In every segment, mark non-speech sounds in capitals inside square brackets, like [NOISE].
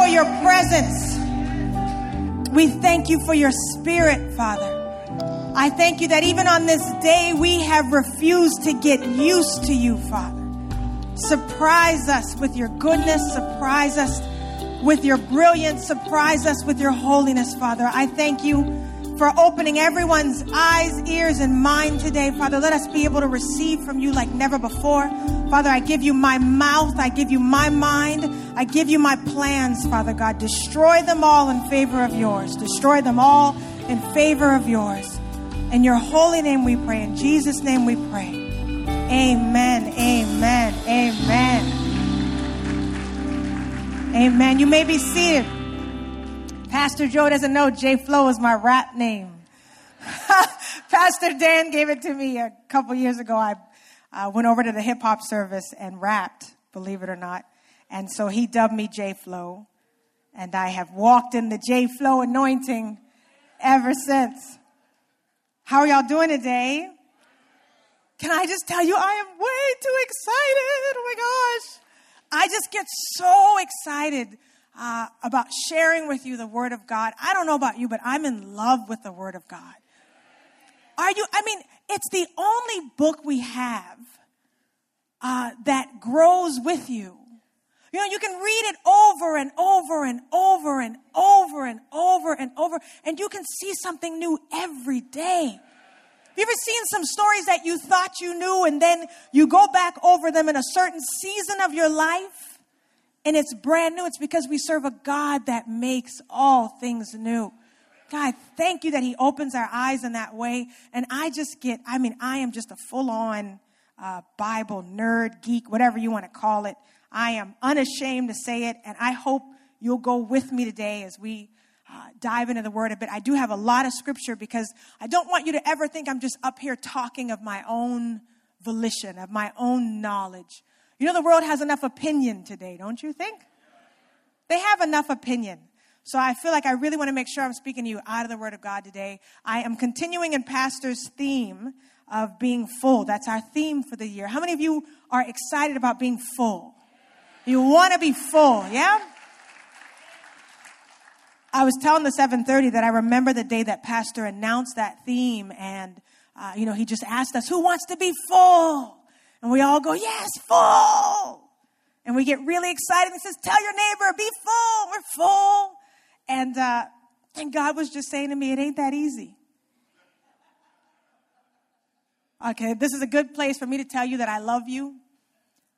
for your presence. We thank you for your spirit, Father. I thank you that even on this day, we have refused to get used to you, Father. Surprise us with your goodness, surprise us with your brilliance, surprise us with your holiness, Father. I thank you for opening everyone's eyes, ears, and mind today. Father, let us be able to receive from you like never before. Father, I give you my mouth, I give you my mind, I give you my plans, Father God. Destroy them all in favor of yours. Destroy them all in favor of yours. In your holy name we pray. In Jesus' name we pray. Amen, amen, amen. Amen. You may be seated. Pastor Joe doesn't know J Flow is my rap name. [LAUGHS] Pastor Dan gave it to me a couple years ago. I uh, went over to the hip hop service and rapped, believe it or not. And so he dubbed me J Flow. And I have walked in the J Flow anointing ever since. How are y'all doing today? Can I just tell you, I am way too excited. Oh my gosh. I just get so excited uh, about sharing with you the Word of God. I don't know about you, but I'm in love with the Word of God. Are you? I mean, it's the only book we have uh, that grows with you. You know, you can read it over and over and over and over and over and over, and you can see something new every day. Have you ever seen some stories that you thought you knew, and then you go back over them in a certain season of your life? And it's brand new. It's because we serve a God that makes all things new. God, thank you that He opens our eyes in that way. And I just get, I mean, I am just a full on uh, Bible nerd, geek, whatever you want to call it. I am unashamed to say it, and I hope you'll go with me today as we uh, dive into the Word a bit. I do have a lot of scripture because I don't want you to ever think I'm just up here talking of my own volition, of my own knowledge. You know, the world has enough opinion today, don't you think? They have enough opinion. So I feel like I really want to make sure I'm speaking to you out of the Word of God today. I am continuing in Pastor's theme of being full. That's our theme for the year. How many of you are excited about being full? You want to be full, yeah? I was telling the 730 that I remember the day that Pastor announced that theme, and uh, you know, he just asked us, "Who wants to be full?" And we all go, yes, full. And we get really excited. He says, tell your neighbor, be full. We're full. And, uh, and God was just saying to me, it ain't that easy. Okay, this is a good place for me to tell you that I love you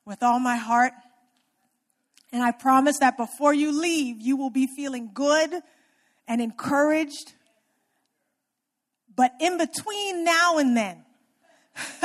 with all my heart. And I promise that before you leave, you will be feeling good and encouraged. But in between now and then, [LAUGHS]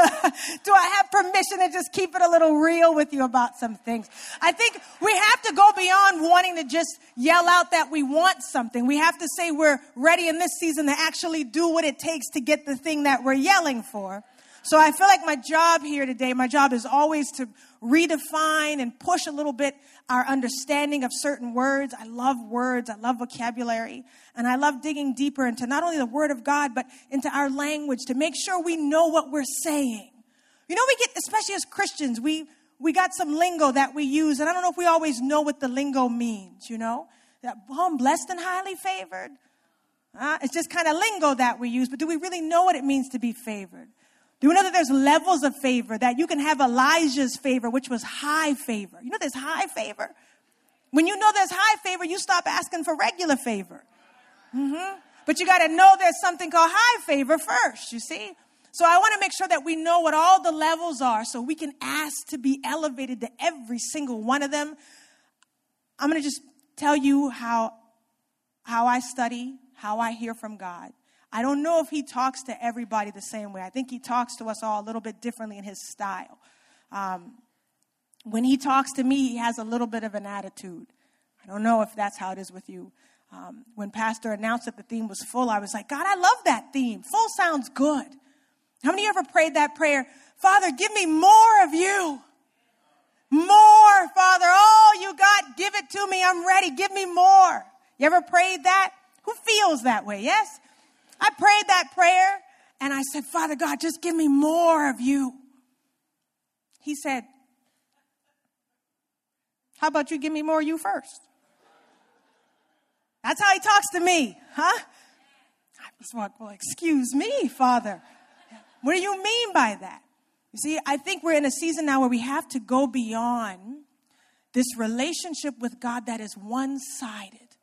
Do I have permission to just keep it a little real with you about some things? I think we have to go beyond wanting to just yell out that we want something. We have to say we're ready in this season to actually do what it takes to get the thing that we're yelling for. So I feel like my job here today, my job is always to redefine and push a little bit our understanding of certain words. I love words, I love vocabulary, and I love digging deeper into not only the Word of God, but into our language to make sure we know what we're saying. You know, we get, especially as Christians, we, we got some lingo that we use, and I don't know if we always know what the lingo means, you know? That, oh, I'm blessed and highly favored. Uh, it's just kind of lingo that we use, but do we really know what it means to be favored? Do you know that there's levels of favor? That you can have Elijah's favor, which was high favor. You know there's high favor? When you know there's high favor, you stop asking for regular favor. Mm-hmm. But you got to know there's something called high favor first, you see? So I want to make sure that we know what all the levels are so we can ask to be elevated to every single one of them. I'm going to just tell you how, how I study, how I hear from God. I don't know if he talks to everybody the same way. I think he talks to us all a little bit differently in his style. Um, when he talks to me, he has a little bit of an attitude. I don't know if that's how it is with you. Um, when Pastor announced that the theme was full, I was like, God, I love that theme. Full sounds good. How many of you ever prayed that prayer? Father, give me more of you. More, Father. All you got, give it to me. I'm ready. Give me more. You ever prayed that? Who feels that way? Yes? I prayed that prayer and I said, Father God, just give me more of you. He said, How about you give me more of you first? That's how he talks to me, huh? I was like, well, excuse me, Father. What do you mean by that? You see, I think we're in a season now where we have to go beyond this relationship with God that is one sided.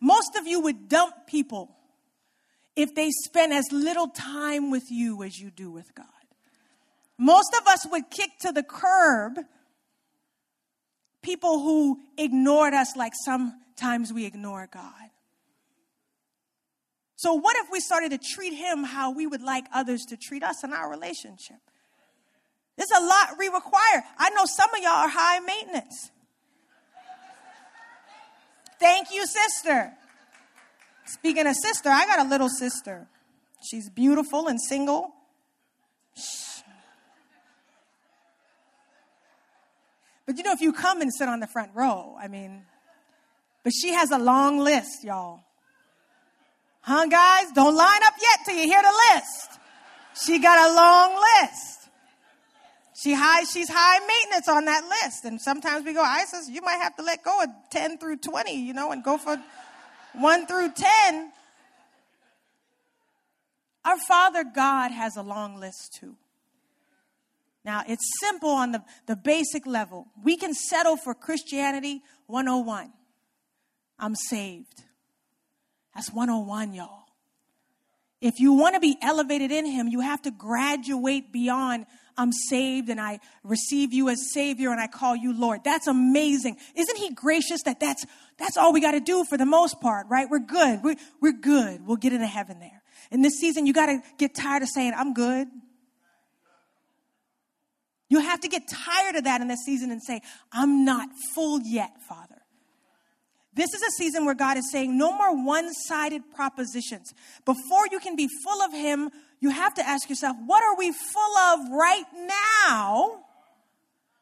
Most of you would dump people if they spend as little time with you as you do with God. Most of us would kick to the curb people who ignored us like sometimes we ignore God. So, what if we started to treat Him how we would like others to treat us in our relationship? There's a lot we require. I know some of y'all are high maintenance. Thank you, sister. Speaking of sister, I got a little sister. She's beautiful and single. But you know, if you come and sit on the front row, I mean, but she has a long list, y'all. Huh, guys? Don't line up yet till you hear the list. She got a long list. She high, she's high maintenance on that list. And sometimes we go, Isis, you might have to let go of 10 through 20, you know, and go for 1 through 10. Our Father God has a long list too. Now, it's simple on the, the basic level. We can settle for Christianity 101. I'm saved. That's 101, y'all. If you want to be elevated in Him, you have to graduate beyond I'm saved and I receive you as Savior and I call you Lord. That's amazing. Isn't He gracious that that's, that's all we got to do for the most part, right? We're good. We're, we're good. We'll get into heaven there. In this season, you got to get tired of saying, I'm good. You have to get tired of that in this season and say, I'm not full yet, Father. This is a season where God is saying, no more one sided propositions. Before you can be full of Him, you have to ask yourself, what are we full of right now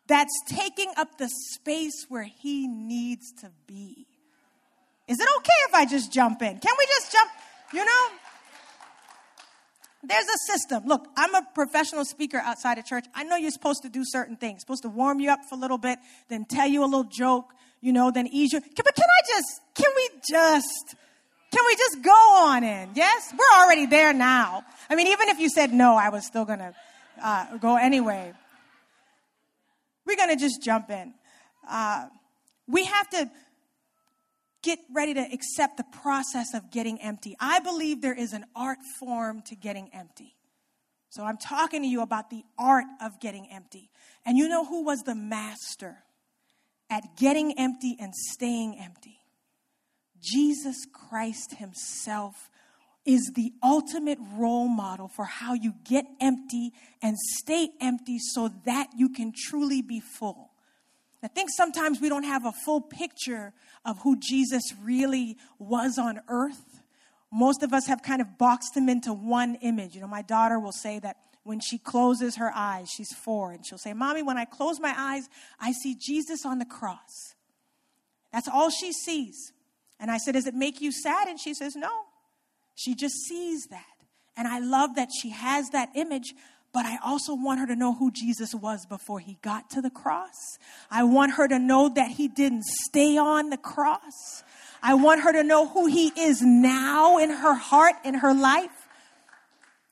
that's taking up the space where He needs to be? Is it okay if I just jump in? Can we just jump? You know? There's a system. Look, I'm a professional speaker outside of church. I know you're supposed to do certain things, supposed to warm you up for a little bit, then tell you a little joke, you know, then ease you. But can I just, can we just, can we just go on in? Yes? We're already there now. I mean, even if you said no, I was still going to uh, go anyway. We're going to just jump in. Uh, we have to get ready to accept the process of getting empty. I believe there is an art form to getting empty. So I'm talking to you about the art of getting empty. And you know who was the master at getting empty and staying empty? Jesus Christ Himself is the ultimate role model for how you get empty and stay empty so that you can truly be full. I think sometimes we don't have a full picture of who Jesus really was on earth. Most of us have kind of boxed him into one image. You know, my daughter will say that when she closes her eyes, she's four, and she'll say, Mommy, when I close my eyes, I see Jesus on the cross. That's all she sees. And I said, Does it make you sad? And she says, No. She just sees that. And I love that she has that image but I also want her to know who Jesus was before he got to the cross. I want her to know that he didn't stay on the cross. I want her to know who he is now in her heart, in her life.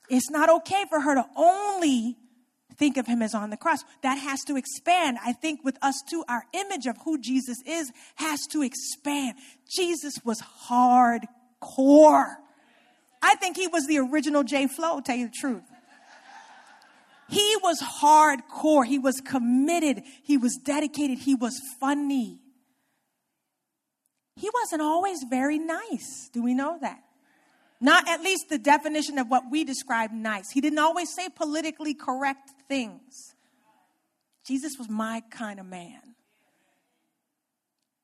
It's not okay for her to only think of him as on the cross. That has to expand. I think with us too, our image of who Jesus is has to expand. Jesus was hardcore. I think he was the original J Flow, tell you the truth. He was hardcore. He was committed. He was dedicated. He was funny. He wasn't always very nice. Do we know that? Not at least the definition of what we describe nice. He didn't always say politically correct things. Jesus was my kind of man.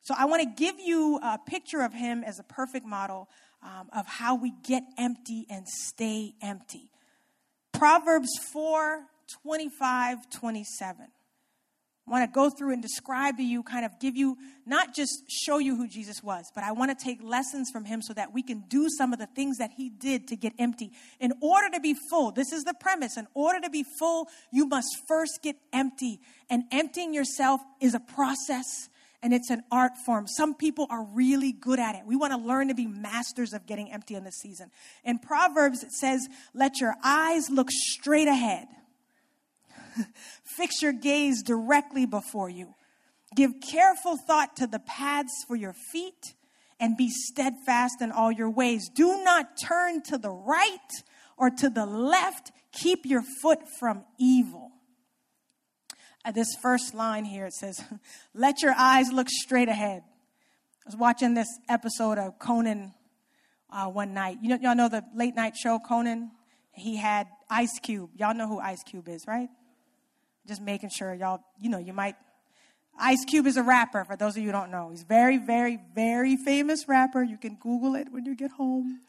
So I want to give you a picture of him as a perfect model um, of how we get empty and stay empty. Proverbs 4 25, 27. Want to go through and describe to you, kind of give you, not just show you who Jesus was, but I want to take lessons from him so that we can do some of the things that he did to get empty. In order to be full, this is the premise. In order to be full, you must first get empty. And emptying yourself is a process. and it's an art form. Some people are really good at it. We want to learn to be masters of getting empty in this season. In Proverbs, it says, Let your eyes look straight ahead, [LAUGHS] fix your gaze directly before you. Give careful thought to the paths for your feet and be steadfast in all your ways. Do not turn to the right or to the left. Keep your foot from evil. At this first line here, it says, [LAUGHS] Let your eyes look straight ahead. I was watching this episode of Conan uh, one night. You know, y'all know the late night show Conan? He had Ice Cube. Y'all know who Ice Cube is, right? Just making sure y'all, you know, you might Ice Cube is a rapper, for those of you who don't know. He's very, very, very famous rapper. You can Google it when you get home.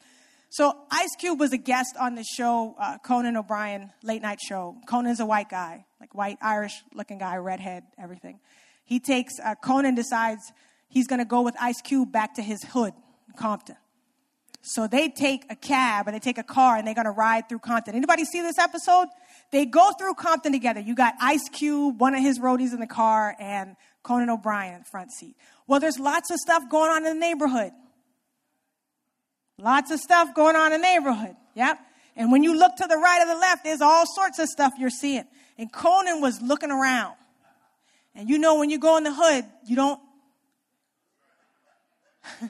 So Ice Cube was a guest on the show, uh, Conan O'Brien late night show. Conan's a white guy, like white Irish looking guy, redhead, everything. He takes, uh, Conan decides he's going to go with Ice Cube back to his hood, Compton. So they take a cab or they take a car and they're going to ride through Compton. Anybody see this episode? They go through Compton together. You got Ice Cube, one of his roadies in the car, and Conan O'Brien in the front seat. Well, there's lots of stuff going on in the neighborhood. Lots of stuff going on in the neighborhood. Yep. And when you look to the right or the left, there's all sorts of stuff you're seeing. And Conan was looking around. And you know, when you go in the hood, you don't. [LAUGHS]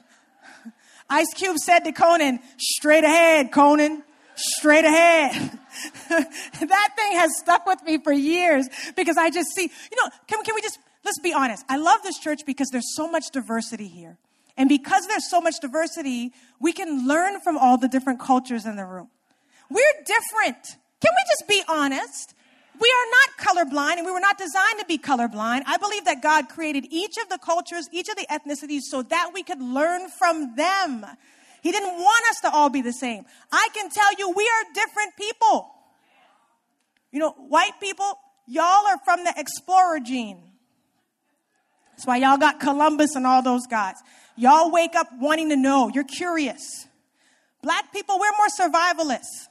Ice Cube said to Conan, straight ahead, Conan straight ahead. [LAUGHS] that thing has stuck with me for years because I just see, you know, can, can we just, let's be honest. I love this church because there's so much diversity here. And because there's so much diversity, we can learn from all the different cultures in the room. We're different. Can we just be honest? We are not colorblind and we were not designed to be colorblind. I believe that God created each of the cultures, each of the ethnicities so that we could learn from them. He didn't want us to all be the same. I can tell you, we are different people. You know, white people, y'all are from the explorer gene. That's why y'all got Columbus and all those guys. Y'all wake up wanting to know. You're curious. Black people, we're more survivalists.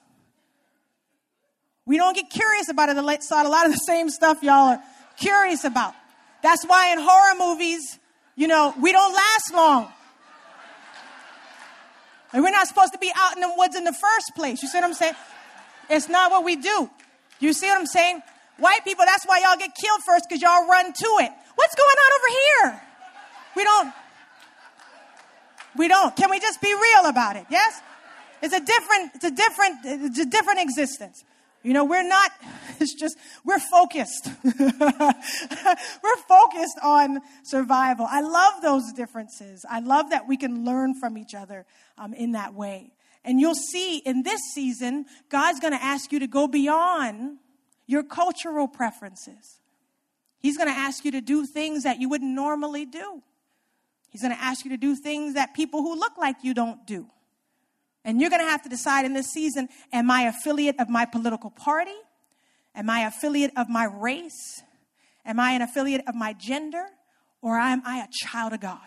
We don't get curious about it. A lot of the same stuff y'all are curious about. That's why in horror movies, you know, we don't last long. And we're not supposed to be out in the woods in the first place. You see what I'm saying? It's not what we do. You see what I'm saying? White people, that's why y'all get killed first because y'all run to it. What's going on over here? We don't. We don't. Can we just be real about it? Yes? It's a different, it's a different, it's a different existence. You know, we're not, [LAUGHS] it's just, we're focused. [LAUGHS] we're focused on survival. I love those differences. I love that we can learn from each other um, in that way. And you'll see in this season, God's going to ask you to go beyond your cultural preferences. He's going to ask you to do things that you wouldn't normally do. He's going to ask you to do things that people who look like you don't do. And you're going to have to decide in this season am I affiliate of my political party? Am I affiliate of my race? Am I an affiliate of my gender? Or am I a child of God?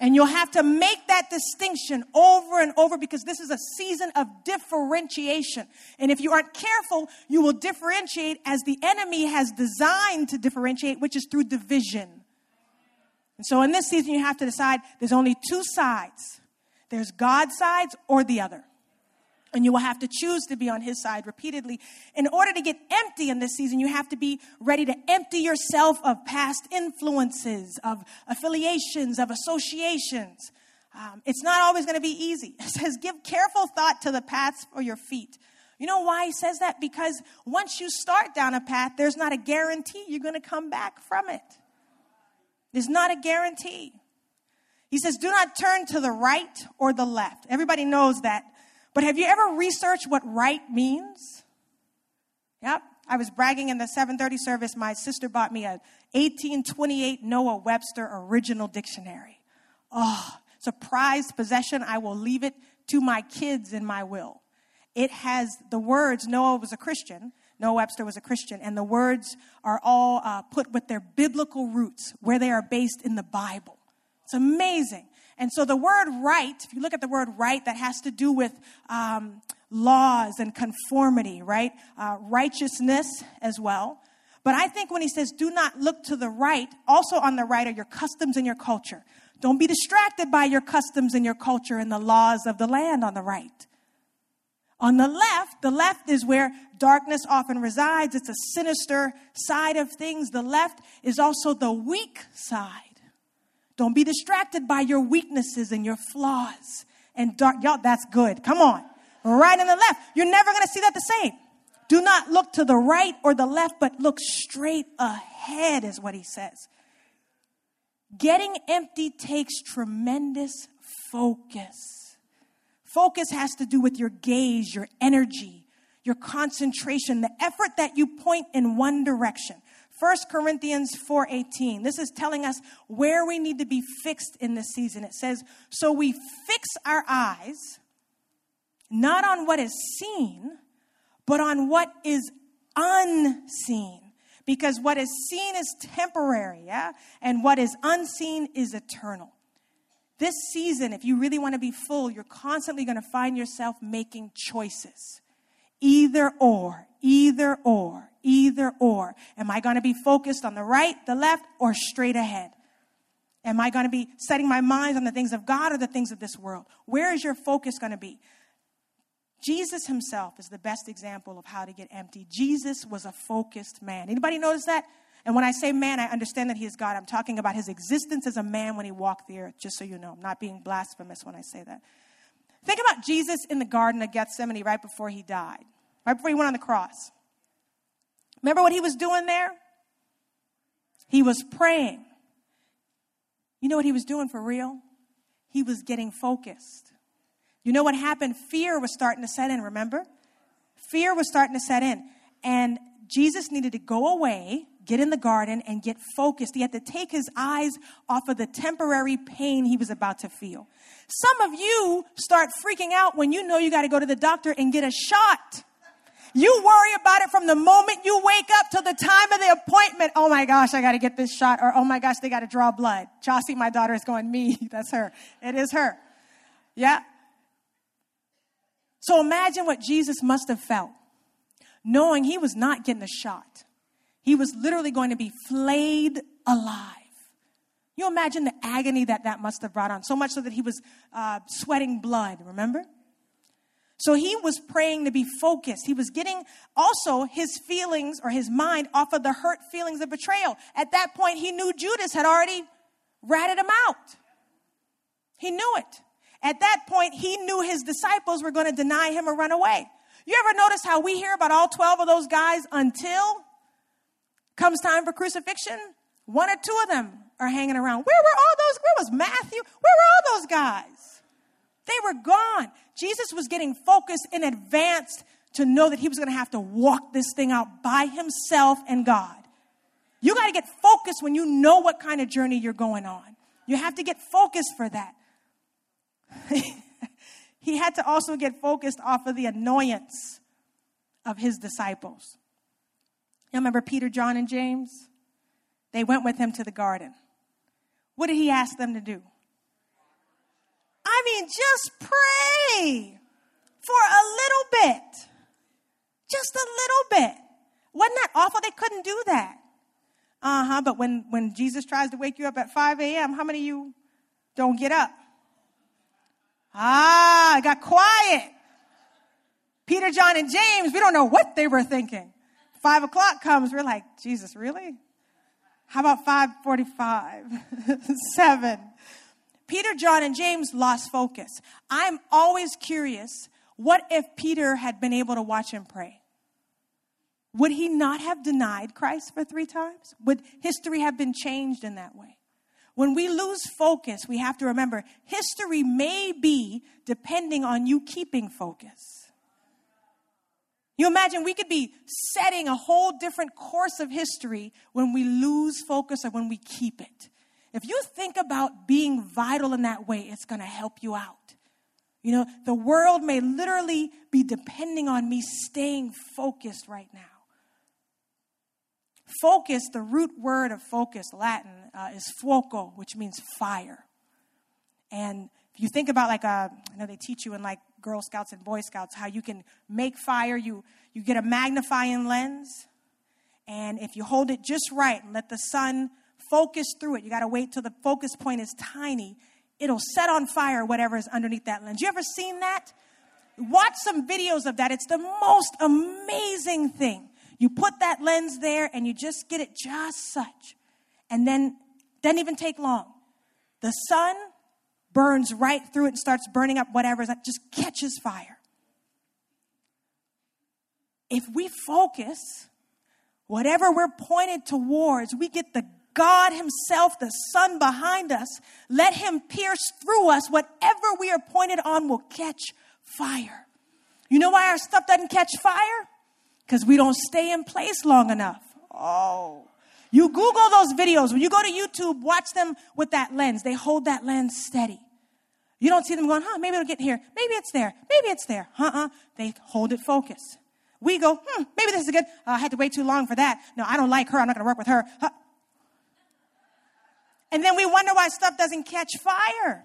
And you'll have to make that distinction over and over because this is a season of differentiation. And if you aren't careful, you will differentiate as the enemy has designed to differentiate, which is through division. And so in this season, you have to decide there's only two sides there's God's sides or the other. And you will have to choose to be on his side repeatedly. In order to get empty in this season, you have to be ready to empty yourself of past influences, of affiliations, of associations. Um, it's not always going to be easy. [LAUGHS] It says, give careful thought to the paths for your feet. You know why he says that? Because once you start down a path, there's not a guarantee you're going to come back from it. There's not a guarantee. He says, do not turn to the right or the left. Everybody knows that. But have you ever researched what right means? Yep. I was bragging in the 730 service. My sister bought me a 1828 Noah Webster original dictionary. Oh, it's a prized possession. I will leave it to my kids in my will. It has the words, Noah was a Christian. Noah Webster was a Christian, and the words are all uh, put with their biblical roots, where they are based in the Bible. It's amazing. And so the word right, if you look at the word right, that has to do with um, laws and conformity, right? Uh, righteousness as well. But I think when he says, do not look to the right, also on the right are your customs and your culture. Don't be distracted by your customs and your culture and the laws of the land on the right. On the left, the left is where darkness often resides. It's a sinister side of things. The left is also the weak side. Don't be distracted by your weaknesses and your flaws and dark. Y'all, that's good. Come on. Right and the left. You're never going to see that the same. Do not look to the right or the left, but look straight ahead, is what he says. Getting empty takes tremendous focus. Focus has to do with your gaze, your energy, your concentration, the effort that you point in one direction. 1 Corinthians 4:18. This is telling us where we need to be fixed in this season. It says, "So we fix our eyes not on what is seen, but on what is unseen. Because what is seen is temporary, yeah? And what is unseen is eternal. This season, if you really want to be full, you're constantly going to find yourself making choices. Either or, either or, either or. Am I going to be focused on the right, the left, or straight ahead? Am I going to be setting my mind on the things of God or the things of this world? Where is your focus going to be? Jesus himself is the best example of how to get empty. Jesus was a focused man. Anybody notice that? And when I say man, I understand that he is God. I'm talking about his existence as a man when he walked the earth, just so you know. I'm not being blasphemous when I say that. Think about Jesus in the Garden of Gethsemane right before he died, right before he went on the cross. Remember what he was doing there? He was praying. You know what he was doing for real? He was getting focused. You know what happened? Fear was starting to set in, remember? Fear was starting to set in. And Jesus needed to go away, get in the garden, and get focused. He had to take his eyes off of the temporary pain he was about to feel. Some of you start freaking out when you know you got to go to the doctor and get a shot. You worry about it from the moment you wake up to the time of the appointment. Oh my gosh, I got to get this shot. Or oh my gosh, they got to draw blood. Jossie, my daughter, is going, me. [LAUGHS] That's her. It is her. Yeah. So imagine what Jesus must have felt, knowing he was not getting a shot. He was literally going to be flayed alive. You imagine the agony that that must have brought on, so much so that he was uh, sweating blood, remember? So he was praying to be focused. He was getting also his feelings or his mind off of the hurt feelings of betrayal. At that point, he knew Judas had already ratted him out. He knew it. At that point, he knew his disciples were going to deny him or run away. You ever notice how we hear about all 12 of those guys until comes time for crucifixion? One or two of them are hanging around. Where were all those? Where was Matthew? Where were all those guys? They were gone. Jesus was getting focused in advance to know that he was going to have to walk this thing out by himself and God. You got to get focused when you know what kind of journey you're going on. You have to get focused for that. [LAUGHS] he had to also get focused off of the annoyance of his disciples. You remember Peter, John, and James? They went with him to the garden. What did he ask them to do? I mean, just pray for a little bit. Just a little bit. Wasn't that awful? They couldn't do that. Uh huh. But when, when Jesus tries to wake you up at 5 a.m., how many of you don't get up? Ah, it got quiet. Peter, John, and James, we don't know what they were thinking. Five o'clock comes, we're like, Jesus, really? How about 545? [LAUGHS] Seven. Peter, John, and James lost focus. I'm always curious what if Peter had been able to watch him pray? Would he not have denied Christ for three times? Would history have been changed in that way? When we lose focus, we have to remember history may be depending on you keeping focus. You imagine we could be setting a whole different course of history when we lose focus or when we keep it. If you think about being vital in that way, it's going to help you out. You know, the world may literally be depending on me staying focused right now. Focus, the root word of focus, Latin, uh, is fuoco, which means fire. And if you think about like a, uh, I know they teach you in like Girl Scouts and Boy Scouts how you can make fire. You you get a magnifying lens, And if you hold it just right and let the sun focus through it, you got to wait till the focus point is tiny. It'll set on fire whatever is underneath that lens. You ever seen that? Watch some videos of that. It's the most amazing thing. You put that lens there and you just get it just such. And then doesn't even take long. The sun burns right through it and starts burning up whatever that just catches fire. If we focus, whatever we're pointed towards, we get the God Himself, the Sun behind us. Let Him pierce through us. Whatever we are pointed on will catch fire. You know why our stuff doesn't catch fire? Because we don't stay in place long enough. Oh. You Google those videos. When you go to YouTube, watch them with that lens. They hold that lens steady. You don't see them going, huh, maybe it'll get here. Maybe it's there. Maybe it's there. Uh-uh. They hold it focused. We go, hmm, maybe this is good. Uh, I had to wait too long for that. No, I don't like her. I'm not going to work with her. Huh. And then we wonder why stuff doesn't catch fire.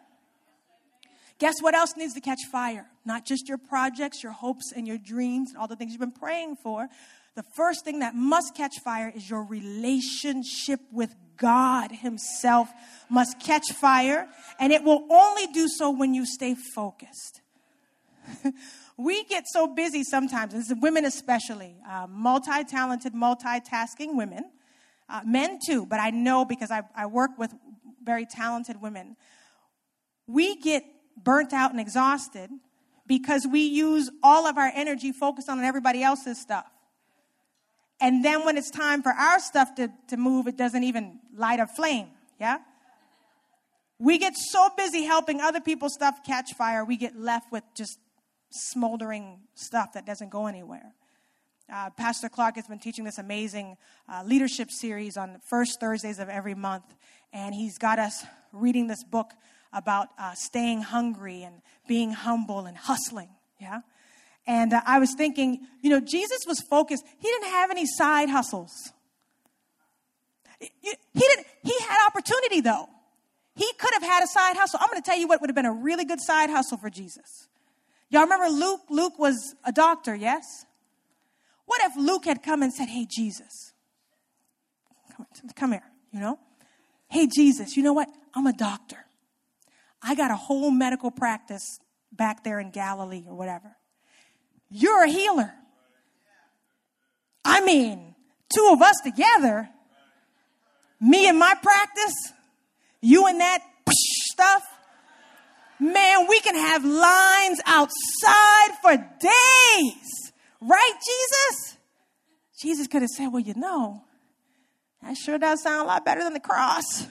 Guess what else needs to catch fire? Not just your projects, your hopes, and your dreams, and all the things you've been praying for. The first thing that must catch fire is your relationship with God Himself must catch fire, and it will only do so when you stay focused. [LAUGHS] we get so busy sometimes, and women especially, uh, multi talented, multitasking women, uh, men too, but I know because I, I work with very talented women. We get burnt out and exhausted because we use all of our energy focused on everybody else's stuff. And then when it's time for our stuff to, to move, it doesn't even light a flame. Yeah? We get so busy helping other people's stuff catch fire, we get left with just smoldering stuff that doesn't go anywhere. Uh, Pastor Clark has been teaching this amazing uh, leadership series on the first Thursdays of every month, and he's got us reading this book about uh, staying hungry and being humble and hustling. Yeah? And uh, I was thinking, you know, Jesus was focused. He didn't have any side hustles. He didn't, he had opportunity though. He could have had a side hustle. I'm going to tell you what would have been a really good side hustle for Jesus. Y'all remember Luke? Luke was a doctor, yes? What if Luke had come and said, Hey, Jesus, come, come here, you know? Hey, Jesus, you know what? I'm a doctor. I got a whole medical practice back there in Galilee or whatever. You're a healer. I mean, two of us together, me and my practice, you and that stuff, man, we can have lines outside for days. Right, Jesus? Jesus could have said, Well, you know, that sure does sound a lot better than the cross.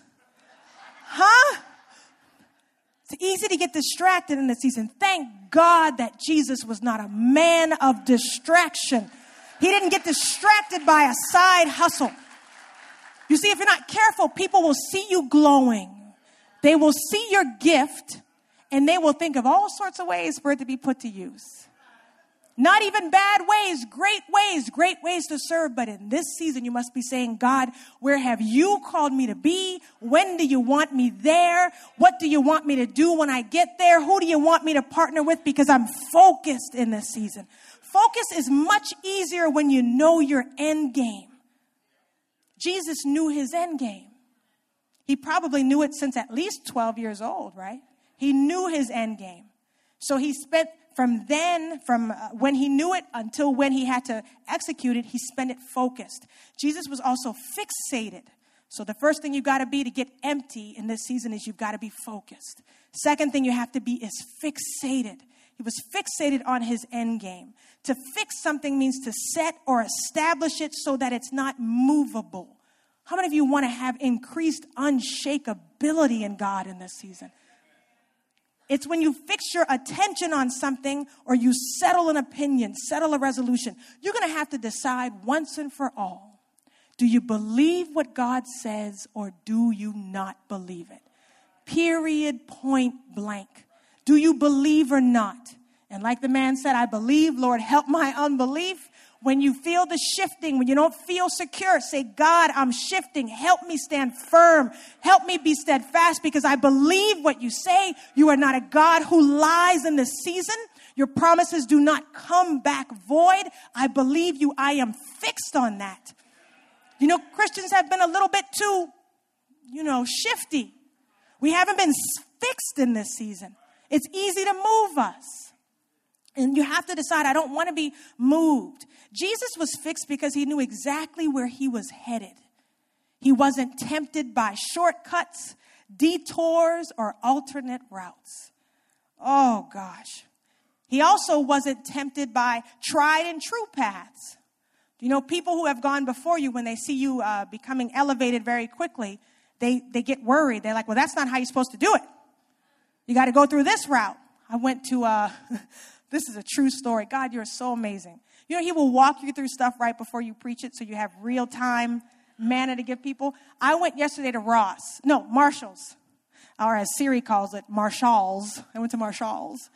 Huh? It's easy to get distracted in this season. Thank God that Jesus was not a man of distraction. He didn't get distracted by a side hustle. You see, if you're not careful, people will see you glowing. They will see your gift and they will think of all sorts of ways for it to be put to use. Not even bad ways, great ways, great ways to serve. But in this season, you must be saying, God, where have you called me to be? When do you want me there? What do you want me to do when I get there? Who do you want me to partner with? Because I'm focused in this season. Focus is much easier when you know your end game. Jesus knew his end game. He probably knew it since at least 12 years old, right? He knew his end game. So he spent from then, from uh, when he knew it until when he had to execute it, he spent it focused. Jesus was also fixated. So the first thing you got to be to get empty in this season is you've got to be focused. Second thing you have to be is fixated. He was fixated on his end game. To fix something means to set or establish it so that it's not movable. How many of you want to have increased unshakability in God in this season? It's when you fix your attention on something or you settle an opinion, settle a resolution. You're going to have to decide once and for all do you believe what God says or do you not believe it? Period, point blank. Do you believe or not? And like the man said, I believe, Lord, help my unbelief. When you feel the shifting, when you don't feel secure, say, God, I'm shifting. Help me stand firm. Help me be steadfast because I believe what you say. You are not a God who lies in this season. Your promises do not come back void. I believe you. I am fixed on that. You know, Christians have been a little bit too, you know, shifty. We haven't been fixed in this season. It's easy to move us. And you have to decide, I don't want to be moved. Jesus was fixed because he knew exactly where he was headed. He wasn't tempted by shortcuts, detours, or alternate routes. Oh gosh. He also wasn't tempted by tried and true paths. You know, people who have gone before you, when they see you uh, becoming elevated very quickly, they, they get worried. They're like, well, that's not how you're supposed to do it. You got to go through this route. I went to, uh, [LAUGHS] this is a true story. God, you're so amazing. You know, He will walk you through stuff right before you preach it so you have real time manna to give people. I went yesterday to Ross, no, Marshall's, or as Siri calls it, Marshall's. I went to Marshall's.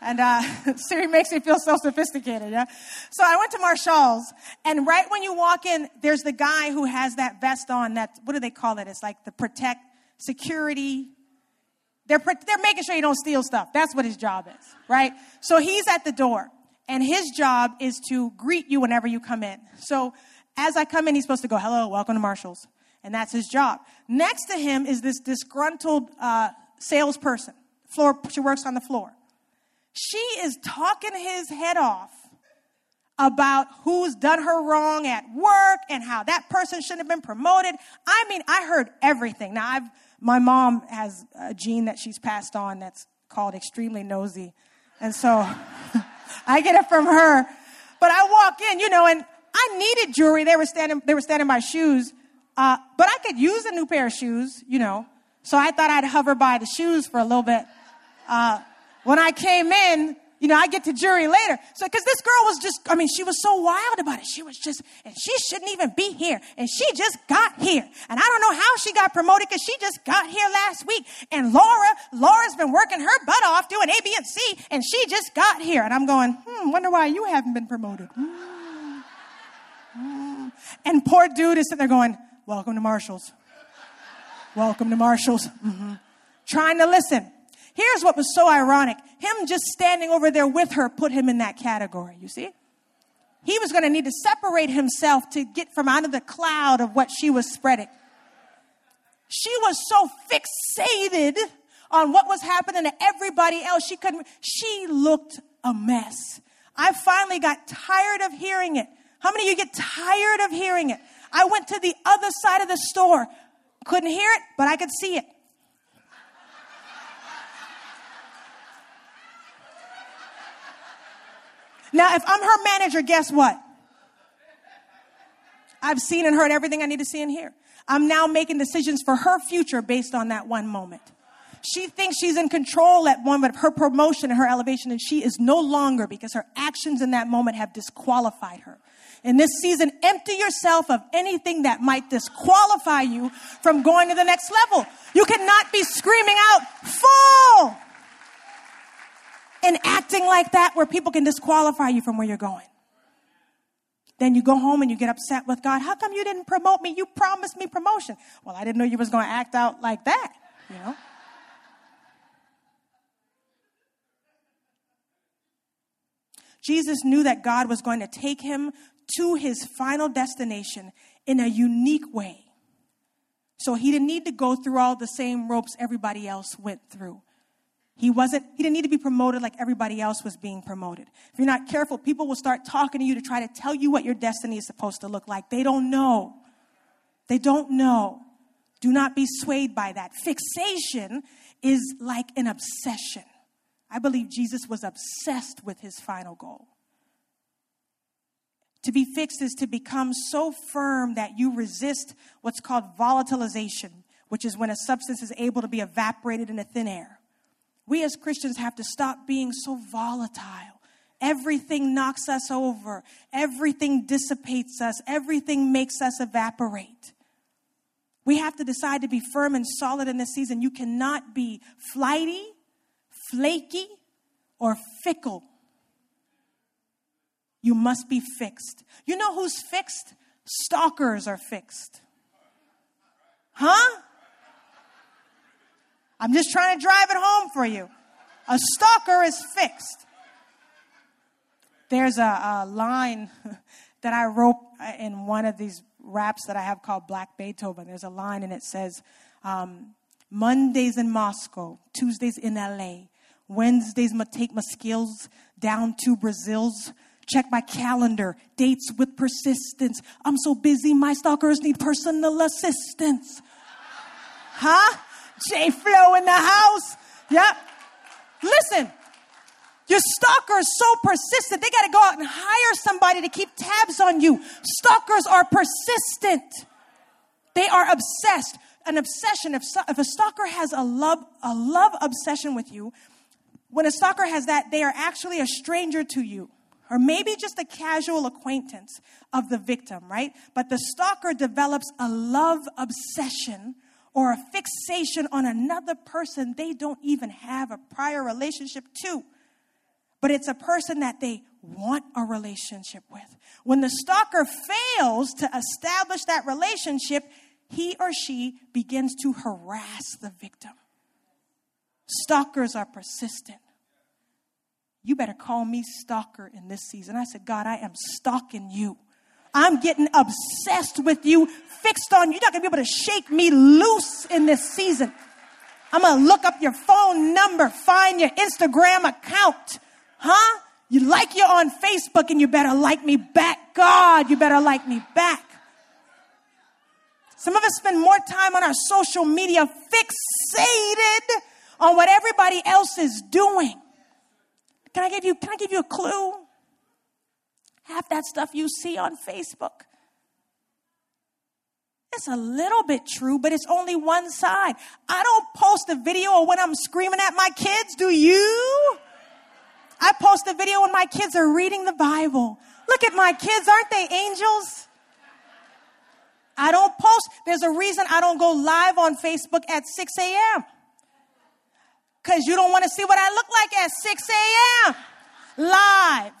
And uh, [LAUGHS] Siri makes me feel so sophisticated. Yeah? So I went to Marshall's, and right when you walk in, there's the guy who has that vest on. That what do they call it? It's like the protect security. They're they're making sure you don't steal stuff. That's what his job is, right? So he's at the door, and his job is to greet you whenever you come in. So as I come in, he's supposed to go, "Hello, welcome to Marshall's," and that's his job. Next to him is this disgruntled uh, salesperson. Floor, she works on the floor. She is talking his head off about who's done her wrong at work and how that person shouldn't have been promoted. I mean, I heard everything. Now, I've, my mom has a gene that she's passed on that's called extremely nosy. And so [LAUGHS] I get it from her. But I walk in, you know, and I needed jewelry. They were standing, they were standing by shoes. Uh, but I could use a new pair of shoes, you know. So I thought I'd hover by the shoes for a little bit. Uh, when I came in, you know, I get to jury later. So, because this girl was just, I mean, she was so wild about it. She was just, and she shouldn't even be here. And she just got here. And I don't know how she got promoted because she just got here last week. And Laura, Laura's been working her butt off doing A, B, and C, and she just got here. And I'm going, hmm, wonder why you haven't been promoted. Hmm. Hmm. And poor dude is sitting there going, welcome to Marshall's. Welcome to Marshall's. Mm-hmm. Trying to listen. Here's what was so ironic. Him just standing over there with her put him in that category, you see? He was going to need to separate himself to get from out of the cloud of what she was spreading. She was so fixated on what was happening to everybody else. She couldn't, she looked a mess. I finally got tired of hearing it. How many of you get tired of hearing it? I went to the other side of the store. Couldn't hear it, but I could see it. Now, if I'm her manager, guess what? I've seen and heard everything I need to see and hear. I'm now making decisions for her future based on that one moment. She thinks she's in control at one moment of her promotion and her elevation, and she is no longer because her actions in that moment have disqualified her. In this season, empty yourself of anything that might disqualify you from going to the next level. You cannot be screaming out, full! And acting like that where people can disqualify you from where you're going. Then you go home and you get upset with God. How come you didn't promote me? You promised me promotion. Well, I didn't know you was going to act out like that, you know? Jesus knew that God was going to take him to his final destination in a unique way. So he didn't need to go through all the same ropes everybody else went through. He wasn't, he didn't need to be promoted like everybody else was being promoted. If you're not careful, people will start talking to you to try to tell you what your destiny is supposed to look like. They don't know. They don't know. Do not be swayed by that. Fixation is like an obsession. I believe Jesus was obsessed with his final goal. To be fixed is to become so firm that you resist what's called volatilization, which is when a substance is able to be evaporated into thin air. We as Christians have to stop being so volatile. Everything knocks us over, everything dissipates us, everything makes us evaporate. We have to decide to be firm and solid in this season. You cannot be flighty, flaky, or fickle. You must be fixed. You know who's fixed? Stalkers are fixed. Huh? I'm just trying to drive it home for you. A stalker is fixed. There's a, a line [LAUGHS] that I wrote in one of these raps that I have called Black Beethoven. There's a line and it says, um, Mondays in Moscow, Tuesdays in LA, Wednesdays I take my skills down to Brazil's. Check my calendar, dates with persistence. I'm so busy, my stalkers need personal assistance. Huh? J Flow in the house. Yep. Listen, your stalker is so persistent, they got to go out and hire somebody to keep tabs on you. Stalkers are persistent, they are obsessed. An obsession, if, if a stalker has a love, a love obsession with you, when a stalker has that, they are actually a stranger to you, or maybe just a casual acquaintance of the victim, right? But the stalker develops a love obsession or a fixation on another person they don't even have a prior relationship to but it's a person that they want a relationship with. When the stalker fails to establish that relationship, he or she begins to harass the victim. Stalkers are persistent. You better call me stalker in this season. I said, God, I am stalking you. I'm getting obsessed with you, fixed on you. You're not gonna be able to shake me loose in this season. I'm gonna look up your phone number, find your Instagram account, Huh? You like you on Facebook and you better like me back. God, you better like me back. Some of us spend more time on our social media fixated on what everybody else is doing. Can I give you, can I give you a clue? Half that stuff you see on Facebook. It's a little bit true, but it's only one side. I don't post a video of when I'm screaming at my kids, do you? I post a video when my kids are reading the Bible. Look at my kids, aren't they angels? I don't post. There's a reason I don't go live on Facebook at 6 a.m. Because you don't want to see what I look like at 6 a.m. live.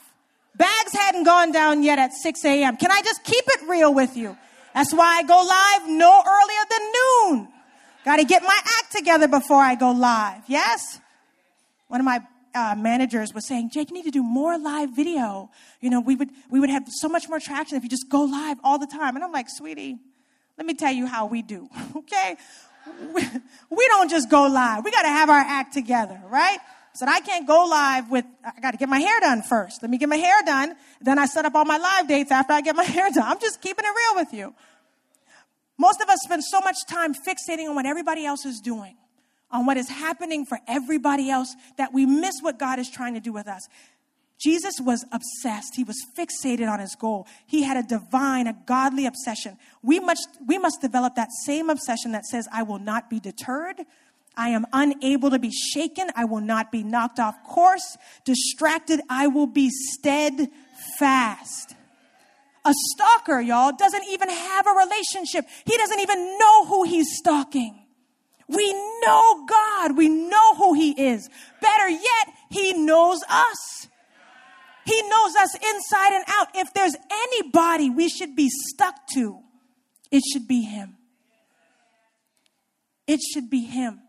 Bags hadn't gone down yet at 6 a.m. Can I just keep it real with you? That's why I go live no earlier than noon. Got to get my act together before I go live. Yes? One of my uh, managers was saying, Jake, you need to do more live video. You know, we would, we would have so much more traction if you just go live all the time. And I'm like, sweetie, let me tell you how we do, [LAUGHS] okay? We, we don't just go live. We got to have our act together, right? Said, I can't go live with, I got to get my hair done first. Let me get my hair done. Then I set up all my live dates after I get my [LAUGHS] hair done. I'm just keeping it real with you. Most of us spend so much time fixating on what everybody else is doing on what is happening for everybody else that we miss what God is trying to do with us. Jesus was obsessed. He was fixated on his goal. He had a divine, a godly obsession. We must, we must develop that same obsession that says, I will not be deterred. I am unable to be shaken. I will not be knocked off course. Distracted. I will be steadfast. A stalker, y'all, doesn't even have a relationship. He doesn't even know who he's stalking. We know God. We know who He is. Better yet, He knows us. He knows us inside and out. If there's anybody we should be stuck to, it should be Him. It should be Him.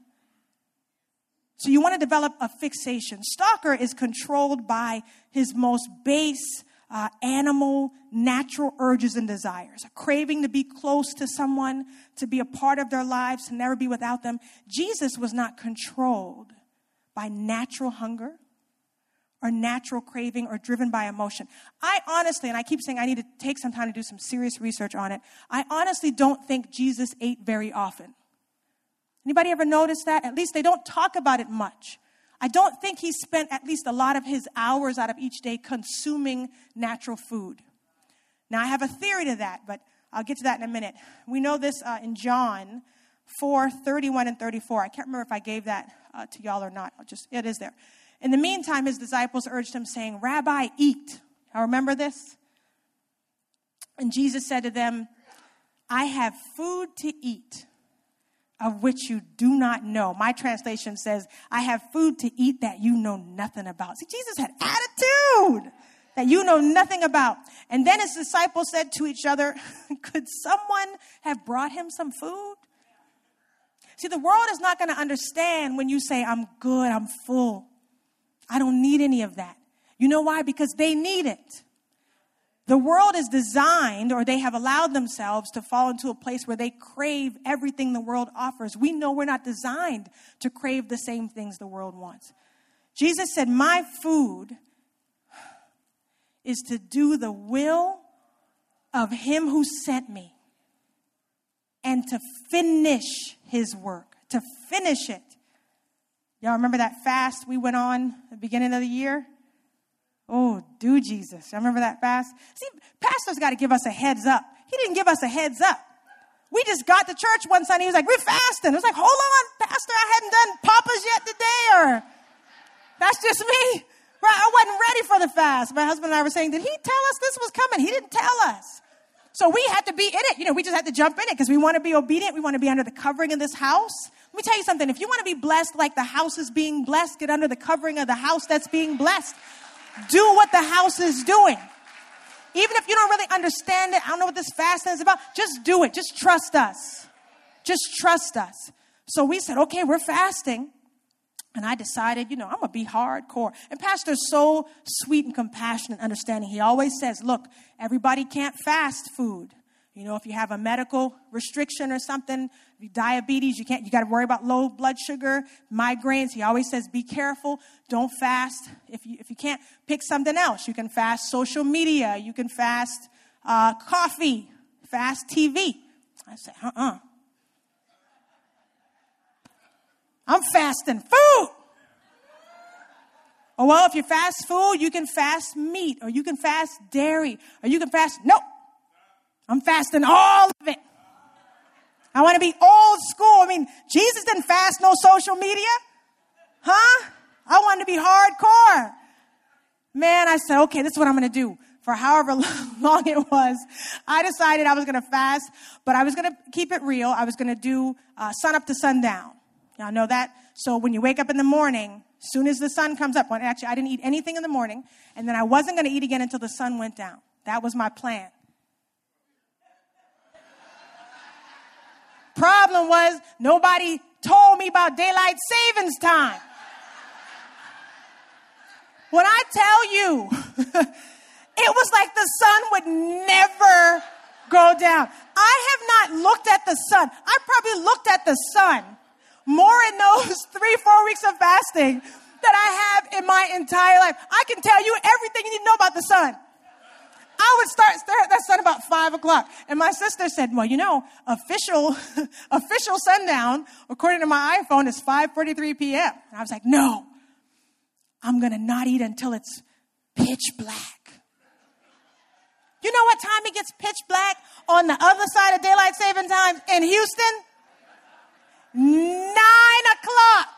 So you want to develop a fixation. Stalker is controlled by his most base uh, animal, natural urges and desires, a craving to be close to someone, to be a part of their lives, to never be without them. Jesus was not controlled by natural hunger or natural craving or driven by emotion. I honestly, and I keep saying I need to take some time to do some serious research on it. I honestly don't think Jesus ate very often. Anybody ever notice that? At least they don't talk about it much. I don't think he spent at least a lot of his hours out of each day consuming natural food. Now, I have a theory to that, but I'll get to that in a minute. We know this uh, in John 4 31 and 34. I can't remember if I gave that uh, to y'all or not. I'll just, it is there. In the meantime, his disciples urged him, saying, Rabbi, eat. I remember this. And Jesus said to them, I have food to eat of which you do not know. My translation says, I have food to eat that you know nothing about. See, Jesus had attitude that you know nothing about. And then his disciples said to each other, [LAUGHS] Could someone have brought him some food? See, the world is not going to understand when you say, I'm good, I'm full. I don't need any of that. You know why? Because they need it. The world is designed, or they have allowed themselves to fall into a place where they crave everything the world offers. We know we're not designed to crave the same things the world wants. Jesus said, My food is to do the will of Him who sent me and to finish His work, to finish it. Y'all remember that fast we went on at the beginning of the year? Oh, do Jesus. I remember that fast. See, pastor's got to give us a heads up. He didn't give us a heads up. We just got to church one Sunday. He was like, we're fasting. I was like, hold on, pastor. I hadn't done papas yet today or that's just me. Right? I wasn't ready for the fast. My husband and I were saying, did he tell us this was coming? He didn't tell us. So we had to be in it. You know, we just had to jump in it because we want to be obedient. We want to be under the covering of this house. Let me tell you something. If you want to be blessed like the house is being blessed, get under the covering of the house that's being blessed do what the house is doing. Even if you don't really understand it, I don't know what this fasting is about, just do it. Just trust us. Just trust us. So we said, okay, we're fasting. And I decided, you know, I'm going to be hardcore. And Pastor's so sweet and compassionate, and understanding. He always says, look, everybody can't fast food. You know, if you have a medical restriction or something, diabetes, you can't, you got to worry about low blood sugar, migraines. He always says, be careful. Don't fast. If you, if you can't pick something else, you can fast social media. You can fast uh, coffee, fast TV. I said, uh uh-uh. uh. I'm fasting food. Oh, well, if you fast food, you can fast meat, or you can fast dairy, or you can fast, nope. I'm fasting all of it. I want to be old school. I mean, Jesus didn't fast no social media. Huh? I wanted to be hardcore. Man, I said, okay, this is what I'm going to do. For however [LAUGHS] long it was, I decided I was going to fast, but I was going to keep it real. I was going to do uh, sun up to sundown. Y'all know that? So when you wake up in the morning, soon as the sun comes up, actually I didn't eat anything in the morning, and then I wasn't going to eat again until the sun went down. That was my plan. Problem was, nobody told me about daylight savings time. When I tell you, [LAUGHS] it was like the sun would never go down. I have not looked at the sun. I probably looked at the sun more in those [LAUGHS] three, four weeks of fasting that I have in my entire life. I can tell you everything you need to know about the sun. I would start stare at that sun about five o'clock. And my sister said, well, you know, official, [LAUGHS] official sundown, according to my iPhone, is 5.43 p.m. And I was like, no, I'm going to not eat until it's pitch black. You know what time it gets pitch black on the other side of daylight saving time in Houston? Nine o'clock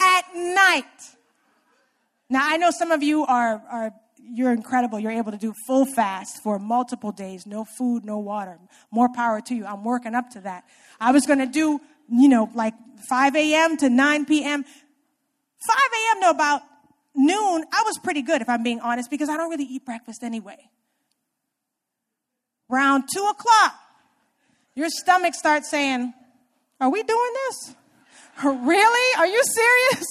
at night. Now, I know some of you are, are you're incredible. You're able to do full fast for multiple days, no food, no water. More power to you. I'm working up to that. I was going to do, you know, like 5 a.m. to 9 p.m. 5 a.m. to about noon, I was pretty good, if I'm being honest, because I don't really eat breakfast anyway. Around 2 o'clock, your stomach starts saying, Are we doing this? [LAUGHS] Really? Are you serious?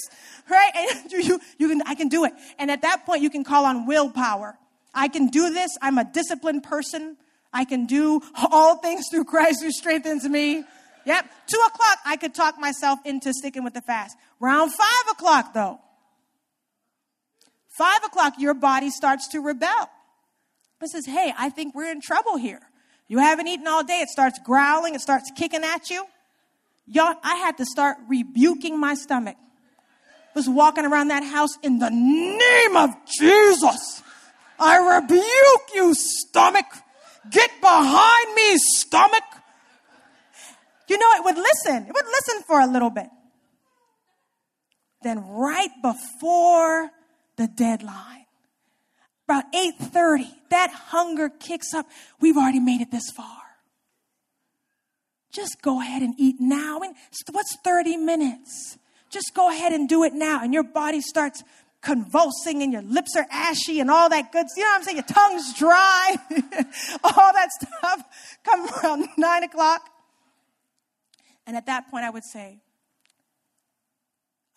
Right? And [LAUGHS] you, you can, I can do it. And at that point, you can call on willpower. I can do this. I'm a disciplined person. I can do all things through Christ who strengthens me. Yep. Two o'clock, I could talk myself into sticking with the fast. Round five o'clock, though. Five o'clock, your body starts to rebel. It says, hey, I think we're in trouble here. You haven't eaten all day. It starts growling. It starts kicking at you. Y'all, I had to start rebuking my stomach was walking around that house in the name of Jesus. I rebuke you, stomach. Get behind me, stomach. You know, it would listen. It would listen for a little bit. Then right before the deadline, about 8:30, that hunger kicks up. We've already made it this far. Just go ahead and eat now. I mean, what's 30 minutes? Just go ahead and do it now. And your body starts convulsing and your lips are ashy and all that good. You know what I'm saying? Your tongue's dry. [LAUGHS] all that stuff [LAUGHS] come around nine o'clock. And at that point, I would say,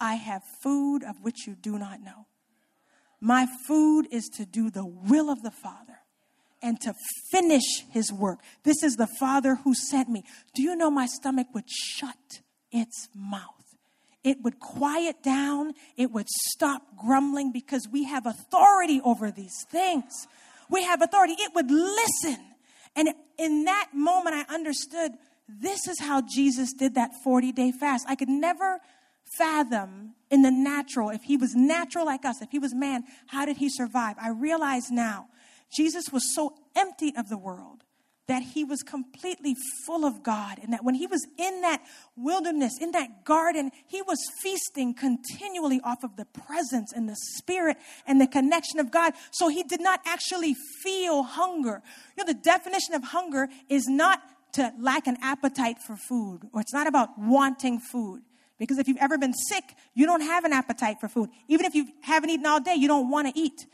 I have food of which you do not know. My food is to do the will of the Father. and to finish his work. This is the Father who sent me. Do you know my stomach would shut its mouth? It would quiet down. It would stop grumbling because we have authority over these things. We have authority. It would listen. And in that moment, I understood this is how Jesus did that 40 day fast. I could never fathom in the natural, if he was natural like us, if he was man, how did he survive? I realize now Jesus was so empty of the world that he was completely full of God, and that when he was in that wilderness, in that garden, he was feasting continually off of the presence and the spirit and the connection of God. So he did not actually feel hunger. You know, the definition of hunger is not to lack an appetite for food, or it's not about wanting food. Because if you've ever been sick, you don't have an appetite for food. Even if you haven't eaten all day, you don't want to eat.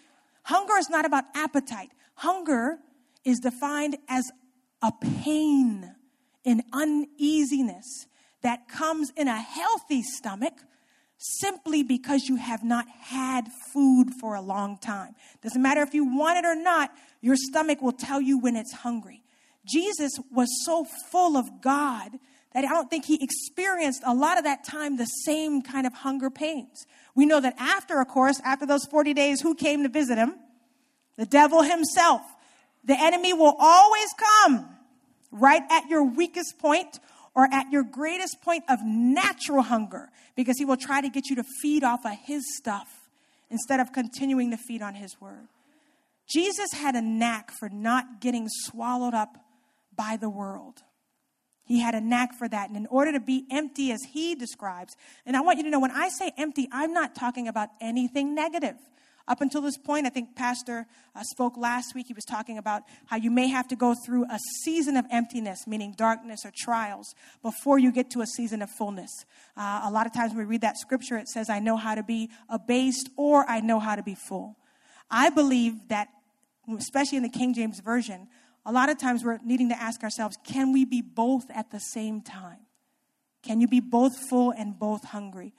Hunger is not about appetite. Hunger is defined as a pain, an uneasiness that comes in a healthy stomach simply because you have not had food for a long time. Doesn't matter if you want it or not, your stomach will tell you when it's hungry. Jesus was so full of God that I don't think he experienced a lot of that time the same kind of hunger pains. We know that after, of course, after those 40 days, who came to visit him? The devil himself. The enemy will always come right at your weakest point or at your greatest point of natural hunger because he will try to get you to feed off of his stuff instead of continuing to feed on his word. Jesus had a knack for not getting swallowed up by the world. He had a knack for that. And in order to be empty as he describes, and I want you to know when I say empty, I'm not talking about anything negative. Up until this point, I think Pastor uh, spoke last week. He was talking about how you may have to go through a season of emptiness, meaning darkness or trials, before you get to a season of fullness. Uh, a lot of times when we read that scripture, it says, I know how to be abased or I know how to be full. I believe that, especially in the King James Version, a lot of times we're needing to ask ourselves can we be both at the same time? Can you be both full and both hungry?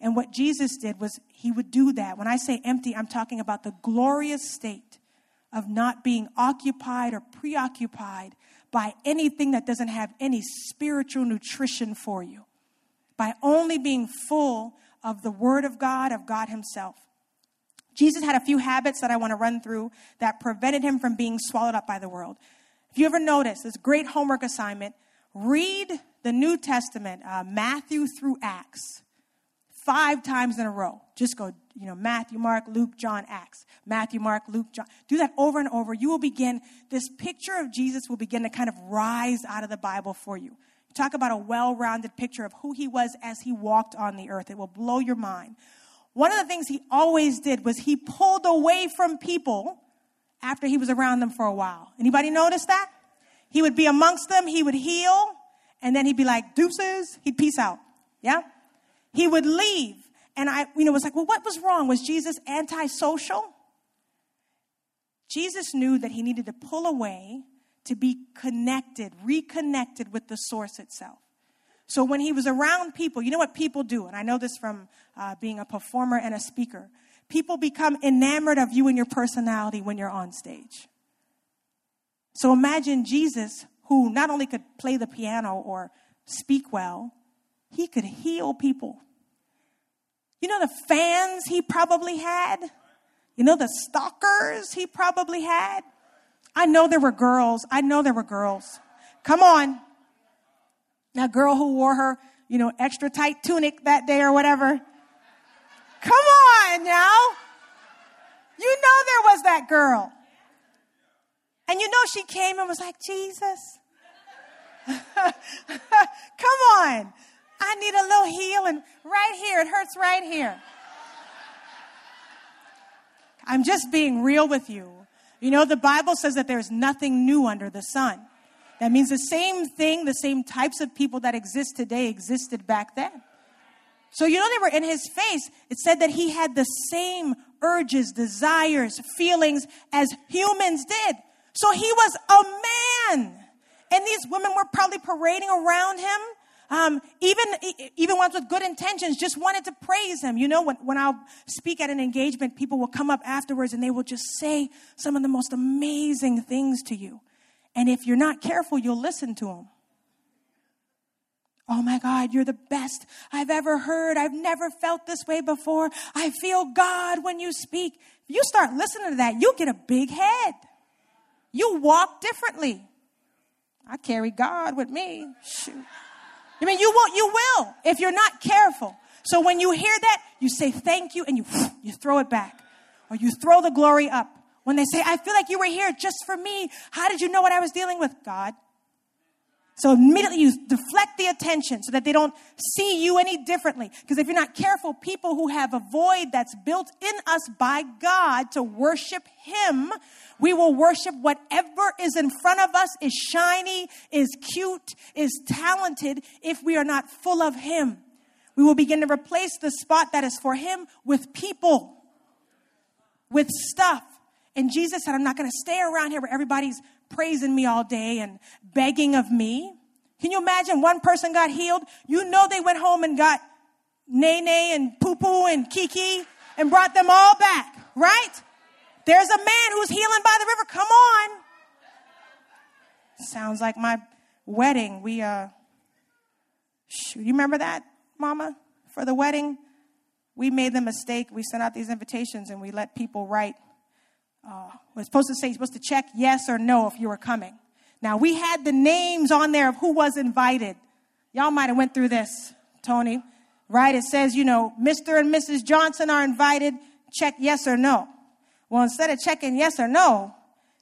And what Jesus did was he would do that. When I say empty, I'm talking about the glorious state of not being occupied or preoccupied by anything that doesn't have any spiritual nutrition for you, by only being full of the Word of God, of God Himself. Jesus had a few habits that I want to run through that prevented him from being swallowed up by the world. If you ever notice, this great homework assignment, read the New Testament, uh, Matthew through Acts, five times in a row. Just go, you know, Matthew, Mark, Luke, John, Acts. Matthew, Mark, Luke, John. Do that over and over. You will begin, this picture of Jesus will begin to kind of rise out of the Bible for you. Talk about a well rounded picture of who he was as he walked on the earth. It will blow your mind. One of the things he always did was he pulled away from people after he was around them for a while. Anybody notice that? He would be amongst them, he would heal, and then he'd be like, deuces, he'd peace out. Yeah? He would leave. And I, you know, was like, well, what was wrong? Was Jesus antisocial? Jesus knew that he needed to pull away to be connected, reconnected with the source itself. So when he was around people, you know what people do? And I know this from uh, being a performer and a speaker. People become enamored of you and your personality when you're on stage. So imagine Jesus, who not only could play the piano or speak well, he could heal people. You know the fans he probably had? You know the stalkers he probably had? I know there were girls. I know there were girls. Come on. That girl who wore her, you know, extra tight tunic that day or whatever. Come on now. You know there was that girl. And you know she came and was like, Jesus. [LAUGHS] Come on. I need a little healing right here. It hurts right here. I'm just being real with you. You know, the Bible says that there's nothing new under the sun. That means the same thing, the same types of people that exist today existed back then. So, you know, they were in his face. It said that he had the same urges, desires, feelings as humans did. So he was a man. And these women were probably parading around him Um, even, even ones with good intentions just wanted to praise him. You know, when, when I'll speak at an engagement, people will come up afterwards and they will just say some of the most amazing things to you. And if you're not careful, you'll listen to them. Oh my God, you're the best I've ever heard. I've never felt this way before. I feel God when you speak. If you start listening to that, you'll get a big head. You walk differently. I carry God with me. Shoot. I mean, you will, you will if you're not careful. So when you hear that, you say thank you and you, [SNIFFS] you throw it back or you throw the glory up. When they say, I feel like you were here just for me. How did you know what I was dealing with? God. So immediately you deflect the attention so that they don't see you any differently. Because if you're not careful, people who have a void that's built in us by God to worship Him, we will worship whatever is in front of us, is shiny, is cute, is talented, if we are not full of Him. We will begin to replace the spot that is for Him with people, with stuff. And Jesus said, I'm not going to stay around here where everybody's praising me all day and begging of me. Can you imagine one person got healed? You know they went home and got Nene and Poo Poo and Kiki and brought them all back, right? There's a man who's healing by the river. Come on. Sounds like my wedding. We, uh, shoot, you remember that, Mama? For the wedding, we made the mistake. We sent out these invitations and we let people write uh, was supposed to say, supposed to check yes or no if you were coming. Now we had the names on there of who was invited. Y'all might have went through this, Tony, right? It says, you know, Mr. and Mrs. Johnson are invited. Check yes or no. Well, instead of checking yes or no,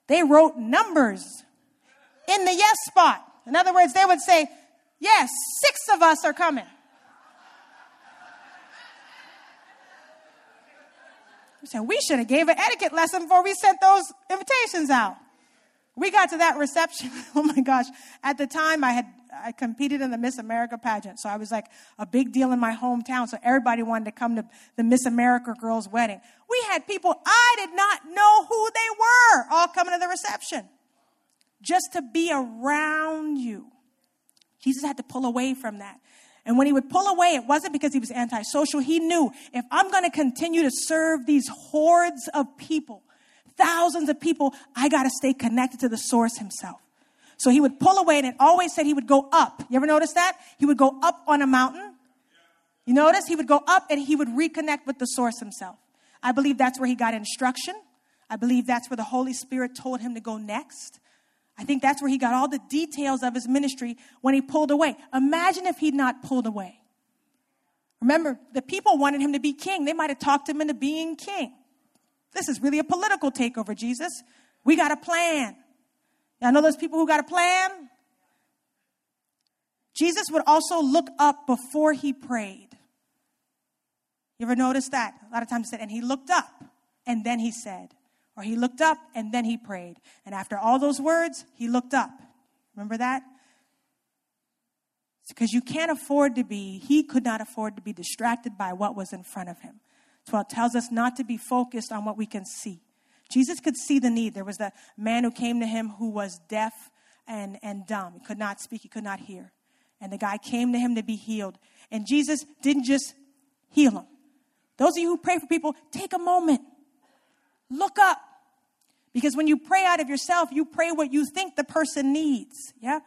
they wrote numbers in the yes spot. In other words, they would say, yes, six of us are coming. We said, we should have gave an etiquette lesson before we sent those invitations out. We got to that reception. [LAUGHS] oh my gosh. At the time I had, I competed in the Miss America pageant. So I was like a big deal in my hometown. So everybody wanted to come to the Miss America girls wedding. We had people I did not know who they were all coming to the reception just to be around you. Jesus had to pull away from that. And when he would pull away, it wasn't because he was antisocial. He knew if I'm going to continue to serve these hordes of people, thousands of people, I got to stay connected to the source himself. So he would pull away and it always said he would go up. You ever notice that? He would go up on a mountain. You notice? He would go up and he would reconnect with the source himself. I believe that's where he got instruction. I believe that's where the Holy Spirit told him to go next. I think that's where he got all the details of his ministry when he pulled away. Imagine if he'd not pulled away. Remember, the people wanted him to be king. They might have talked him into being king. This is really a political takeover, Jesus. We got a plan. Y'all know those people who got a plan? Jesus would also look up before he prayed. You ever notice that? A lot of times he said, and he looked up, and then he said. Or he looked up and then he prayed. And after all those words, he looked up. Remember that? Because you can't afford to be, he could not afford to be distracted by what was in front of him. So it tells us not to be focused on what we can see. Jesus could see the need. There was the man who came to him who was deaf and, and dumb. He could not speak, he could not hear. And the guy came to him to be healed. And Jesus didn't just heal him. Those of you who pray for people, take a moment Look up. Because when you pray out of yourself, you pray what you think the person needs. Yeah?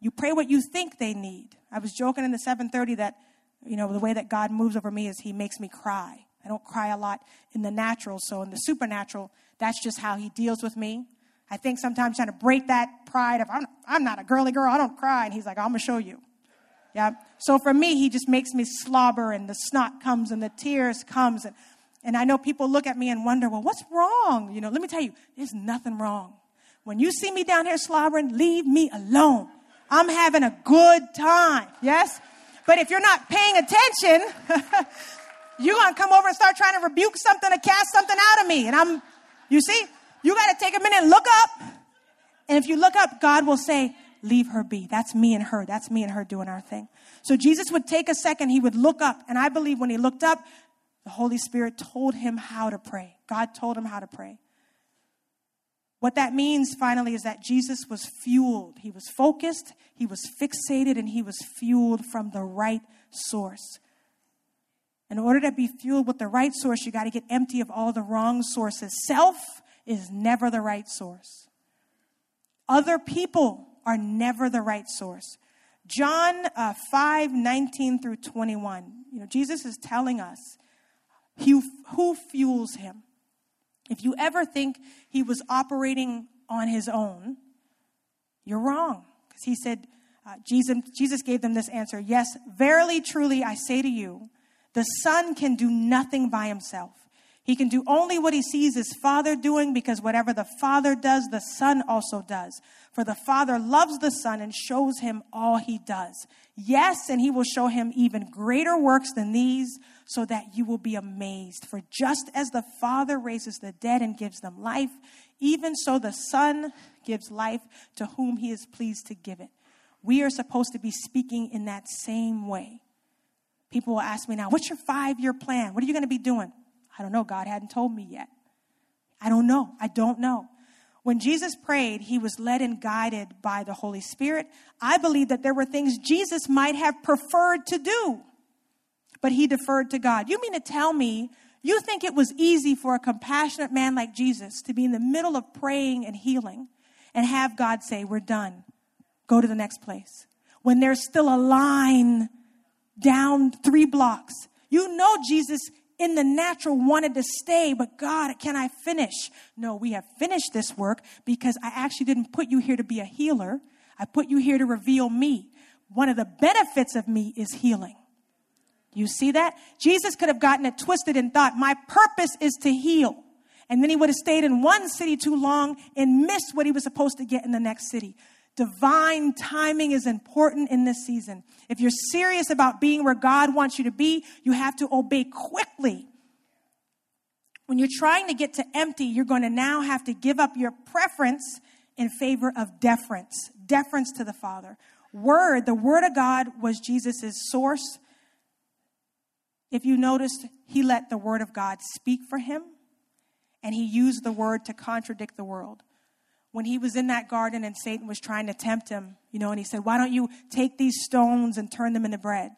You pray what you think they need. I was joking in the 730 that, you know, the way that God moves over me is he makes me cry. I don't cry a lot in the natural, so in the supernatural, that's just how he deals with me. I think sometimes trying to break that pride of I'm, I'm not a girly girl, I don't cry, and he's like, I'm gonna show you. Yeah. So for me, he just makes me slobber, and the snot comes, and the tears comes, and and I know people look at me and wonder, well, what's wrong? You know, let me tell you, there's nothing wrong. When you see me down here slobbering, leave me alone. I'm having a good time. Yes? But if you're not paying attention, [LAUGHS] you're going to come over and start trying to rebuke something or cast something out of me. And I'm, you see, you got to take a minute and look up. And if you look up, God will say, leave her be. That's me and her. That's me and her doing our thing. So Jesus would take a second, he would look up. And I believe when he looked up, the Holy Spirit told him how to pray. God told him how to pray. What that means finally is that Jesus was fueled. He was focused, he was fixated, and he was fueled from the right source. In order to be fueled with the right source, you got to get empty of all the wrong sources. Self is never the right source. Other people are never the right source. John uh, 5 19 through 21. You know, Jesus is telling us who, who fuels him. If you ever think he was operating on his own, you're wrong. Because he said, uh, Jesus, Jesus gave them this answer Yes, verily, truly, I say to you, the Son can do nothing by himself. He can do only what he sees his Father doing because whatever the Father does, the Son also does. For the Father loves the Son and shows him all he does. Yes, and he will show him even greater works than these so that you will be amazed. For just as the Father raises the dead and gives them life, even so the Son gives life to whom he is pleased to give it. We are supposed to be speaking in that same way. People will ask me now, what's your five year plan? What are you going to be doing? I don't know. God hadn't told me yet. I don't know. I don't know. When Jesus prayed, he was led and guided by the Holy Spirit. I believe that there were things Jesus might have preferred to do, but he deferred to God. You mean to tell me you think it was easy for a compassionate man like Jesus to be in the middle of praying and healing and have God say, We're done. Go to the next place. When there's still a line down three blocks. You know Jesus in the natural wanted to stay, but God, can I finish? No, we have finished this work because I actually didn't put you here to be a healer. I put you here to reveal me. One of the benefits of me is healing. You see that? Jesus could have gotten it twisted and thought, my purpose is to heal. And then he would have stayed in one city too long and missed what he was supposed to get in the next city. Divine timing is important in this season. If you're serious about being where God wants you to be, you have to obey quickly. When you're trying to get to empty, you're going to now have to give up your preference in favor of deference, deference to the Father. Word, the Word of God was Jesus' source. If you noticed, he let the Word of God speak for him, and he used the Word to contradict the world when he was in that garden and Satan was trying to tempt him, you know, and he said, Why don't you take these stones and turn them into bread?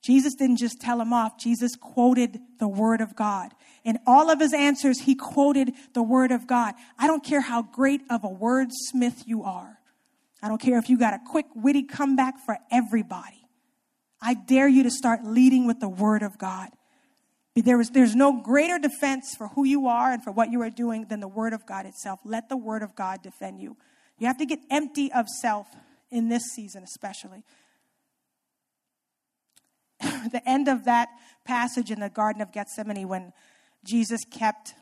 Jesus didn't just tell him off, Jesus quoted the Word of God. In all of his answers, he quoted the Word of God. I don't care how great of a wordsmith you are, I don't care if you got a quick, witty comeback for everybody. I dare you to start leading with the Word of God. There is, there's no greater defense for who you are and for what you are doing than the Word of God itself. Let the Word of God defend you. You have to get empty of self in this season, especially. [LAUGHS] the end of that passage in the Garden of Gethsemane when Jesus kept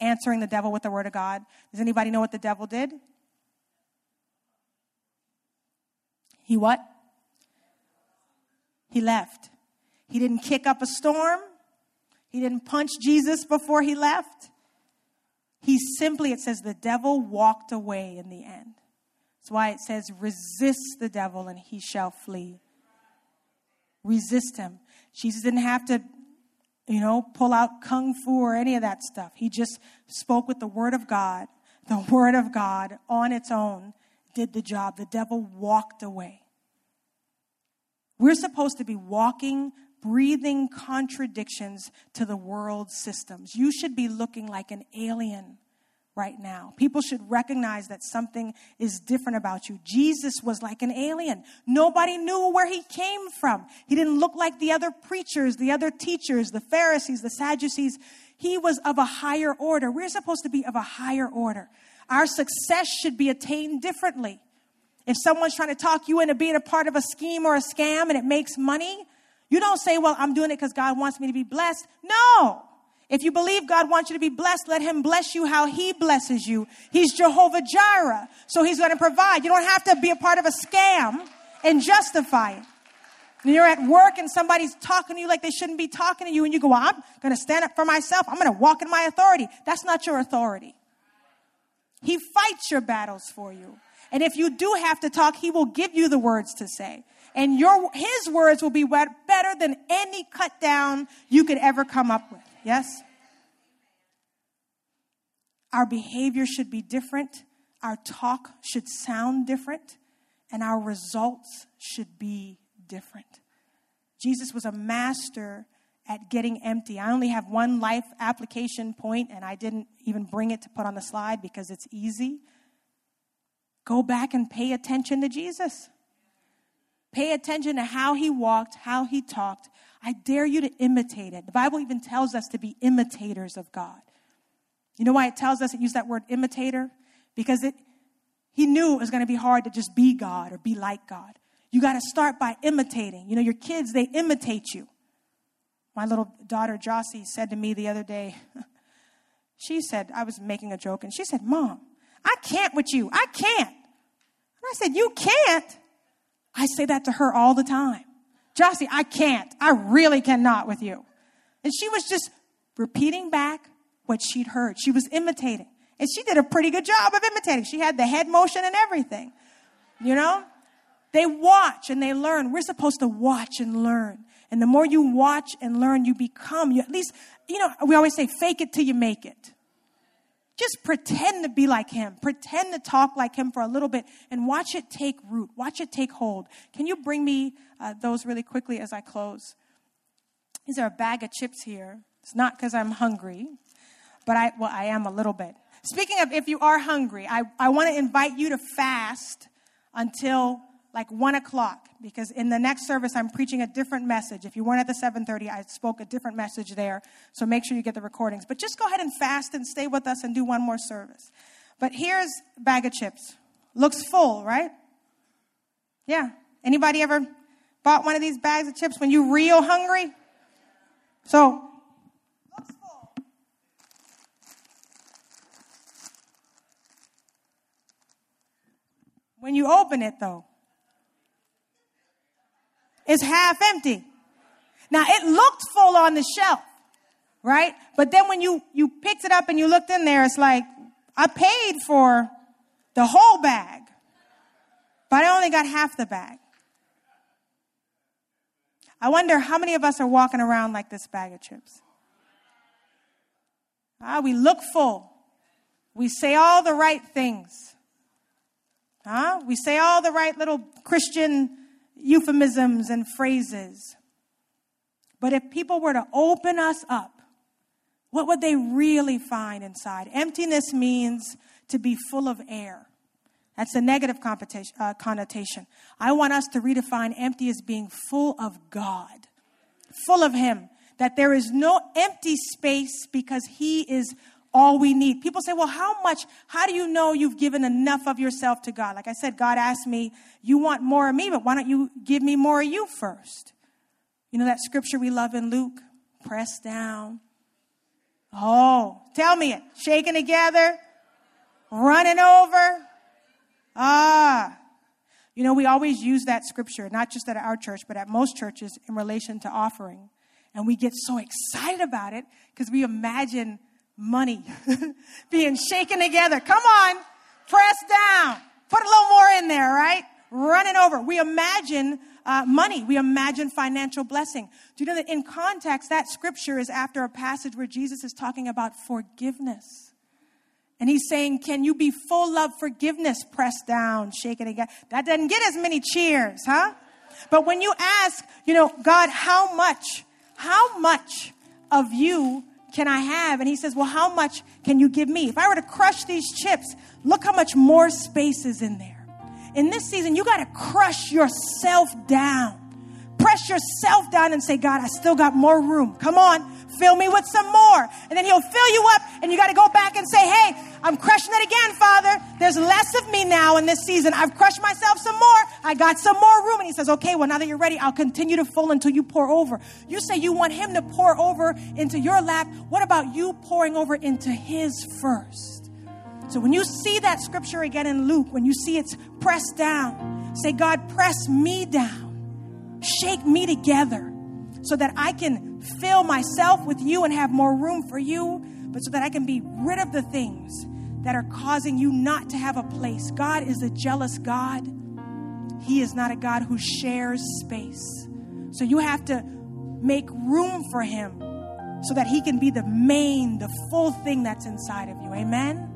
answering the devil with the Word of God. Does anybody know what the devil did? He what? He left. He didn't kick up a storm. He didn't punch Jesus before he left. He simply, it says, the devil walked away in the end. That's why it says, resist the devil and he shall flee. Resist him. Jesus didn't have to, you know, pull out kung fu or any of that stuff. He just spoke with the word of God. The [LAUGHS] word of God on its own did the job. The devil walked away. We're supposed to be walking breathing contradictions to the world systems. You should be looking like an alien right now. People should recognize that something is different about you. Jesus was like an alien. Nobody knew where he came from. He didn't look like the other preachers, the other teachers, the Pharisees, the Sadducees. He was of a higher order. We're supposed to be of a higher order. Our success should be attained differently. If someone's trying to talk you into being a part of a scheme or a scam and it makes money, you don't say, well, I'm doing it because God wants me to be blessed. No. If you believe God wants you to be blessed, let Him bless you how He blesses you. He's Jehovah Jireh, so He's going to provide. You don't have to be a part of a scam and justify it. When you're at work and somebody's talking to you like they shouldn't be talking to you, and you go, well, I'm going to stand up for myself. I'm going to walk in my authority. That's not your authority. He fights your battles for you. And if you do have to talk, He will give you the words to say and your his words will be better than any cut down you could ever come up with. Yes? Our behavior should be different. Our talk should sound different. And our results should be different. Jesus was a master at getting empty. I only have one life application point, and I didn't even bring it to put on the slide because it's easy. Go back and pay attention to Jesus. Pay attention to how he walked, how he talked. I dare you to imitate it. The Bible even tells us to be imitators of God. You know why it tells us to use that word imitator? Because it, he knew it was going to be hard to just be God or be like God. You got to start by imitating. You know, your kids, they imitate you. My little daughter, Jossie, said to me the other day, [LAUGHS] she said, I was making a joke, and she said, Mom, I can't with you. I can't. And I said, You can't? I say that to her all the time. Jossie, I can't. I really cannot with you. And she was just repeating back what she'd heard. She was imitating. And she did a pretty good job of imitating. She had the head motion and everything. You know? They watch and they learn. We're supposed to watch and learn. And the more you watch and learn, you become, you at least, you know, we always say, fake it till you make it. Just pretend to be like him. Pretend to talk like him for a little bit and watch it take root. Watch it take hold. Can you bring me uh, those really quickly as I close? These are a bag of chips here. It's not because I'm hungry, but I, well, I am a little bit. Speaking of if you are hungry, I, I want to invite you to fast until like one o'clock because in the next service i'm preaching a different message. If you weren't at the 7.30 i spoke a different message there. So make sure you get the recordings. But just go ahead and fast and stay with us and do one more service. But here's bag of chips. Looks full right? Yeah. Anybody ever bought one of these bags of chips when you real hungry? So looks full. When you open it though is half empty. Now it looked full on the shelf, right? But then when you, you picked it up and you looked in there, it's like, I paid for the whole bag, but I only got half the bag. I wonder how many of us are walking around like this bag of chips. Ah, we look full. We say all the right things. Huh? We say all the right little Christian euphemisms and phrases. But if people were to open us up, what would they really find inside? Emptiness means to be full of air. That's a negative uh, connotation. I want us to redefine empty as being full of God, full of Him. That there is no empty space because He is all we need. People say, well, how much, how do you know you've given enough of yourself to God? Like I said, God asked me, you want more of me, but why don't you give me more of you first? You know that scripture we love in Luke? Press down. Oh, tell me it. Shaking together, running over. Ah. You know, we always use that scripture, not just at our church, but at most churches in relation to offering. And we get so excited about it because we imagine money [LAUGHS] being shaken together. Come on, press down. Put a little more in there, right? Running over. We imagine uh, money. We imagine financial blessing. Do you know that in context, that scripture is after a passage where Jesus is talking about forgiveness. And he's saying, Can you be full of forgiveness? Pressed down, shaken again. That doesn't get as many cheers, huh? But when you ask, you know, God, how much, how much of you can I have? And he says, Well, how much can you give me? If I were to crush these chips, look how much more space is in there. In this season, you got to crush yourself down. Press yourself down and say, God, I still got more room. Come on, fill me with some more. And then he'll fill you up, and you got to go back and say, Hey, I'm crushing it again, Father. There's less of me now in this season. I've crushed myself some more. I got some more room. And he says, Okay, well, now that you're ready, I'll continue to fill until you pour over. You say you want him to pour over into your lap. What about you pouring over into his first? So when you see that scripture again in Luke, when you see it's pressed down, say, God, press me down, shake me together so that I can fill myself with you and have more room for you, but so that I can be rid of the things that are causing you not to have a place. God is a jealous God. He is not a God who shares space. So you have to make room for Him so that He can be the main, the full thing that's inside of you. Amen?